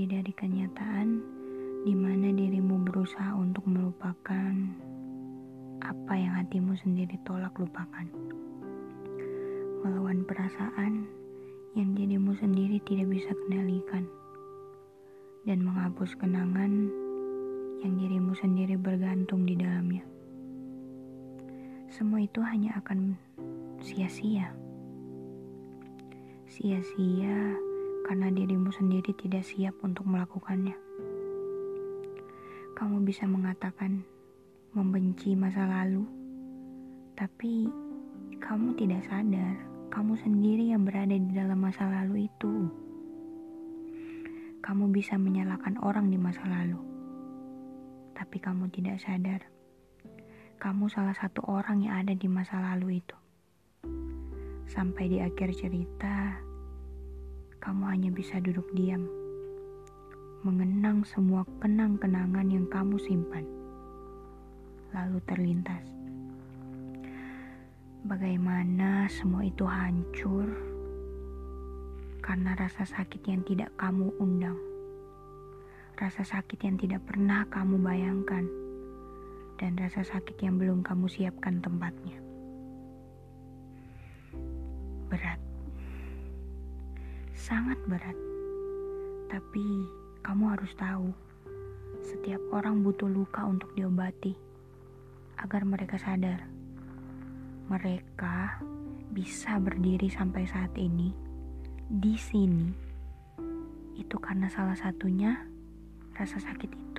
Mencuri dari kenyataan di mana dirimu berusaha untuk melupakan apa yang hatimu sendiri tolak lupakan. Melawan perasaan yang dirimu sendiri tidak bisa kendalikan. Dan menghapus kenangan yang dirimu sendiri bergantung di dalamnya. Semua itu hanya akan sia-sia. Sia-sia karena dirimu sendiri tidak siap untuk melakukannya. Kamu bisa mengatakan membenci masa lalu, tapi kamu tidak sadar kamu sendiri yang berada di dalam masa lalu itu. Kamu bisa menyalahkan orang di masa lalu, tapi kamu tidak sadar kamu salah satu orang yang ada di masa lalu itu. Sampai di akhir cerita, kamu hanya bisa duduk diam, mengenang semua kenang-kenangan yang kamu simpan lalu terlintas. Bagaimana semua itu hancur karena rasa sakit yang tidak kamu undang, rasa sakit yang tidak pernah kamu bayangkan, dan rasa sakit yang belum kamu siapkan tempatnya. Berat, sangat berat, tapi kamu harus tahu, setiap orang butuh luka untuk diobati agar mereka sadar. Mereka bisa berdiri sampai saat ini di sini. Itu karena salah satunya rasa sakit itu.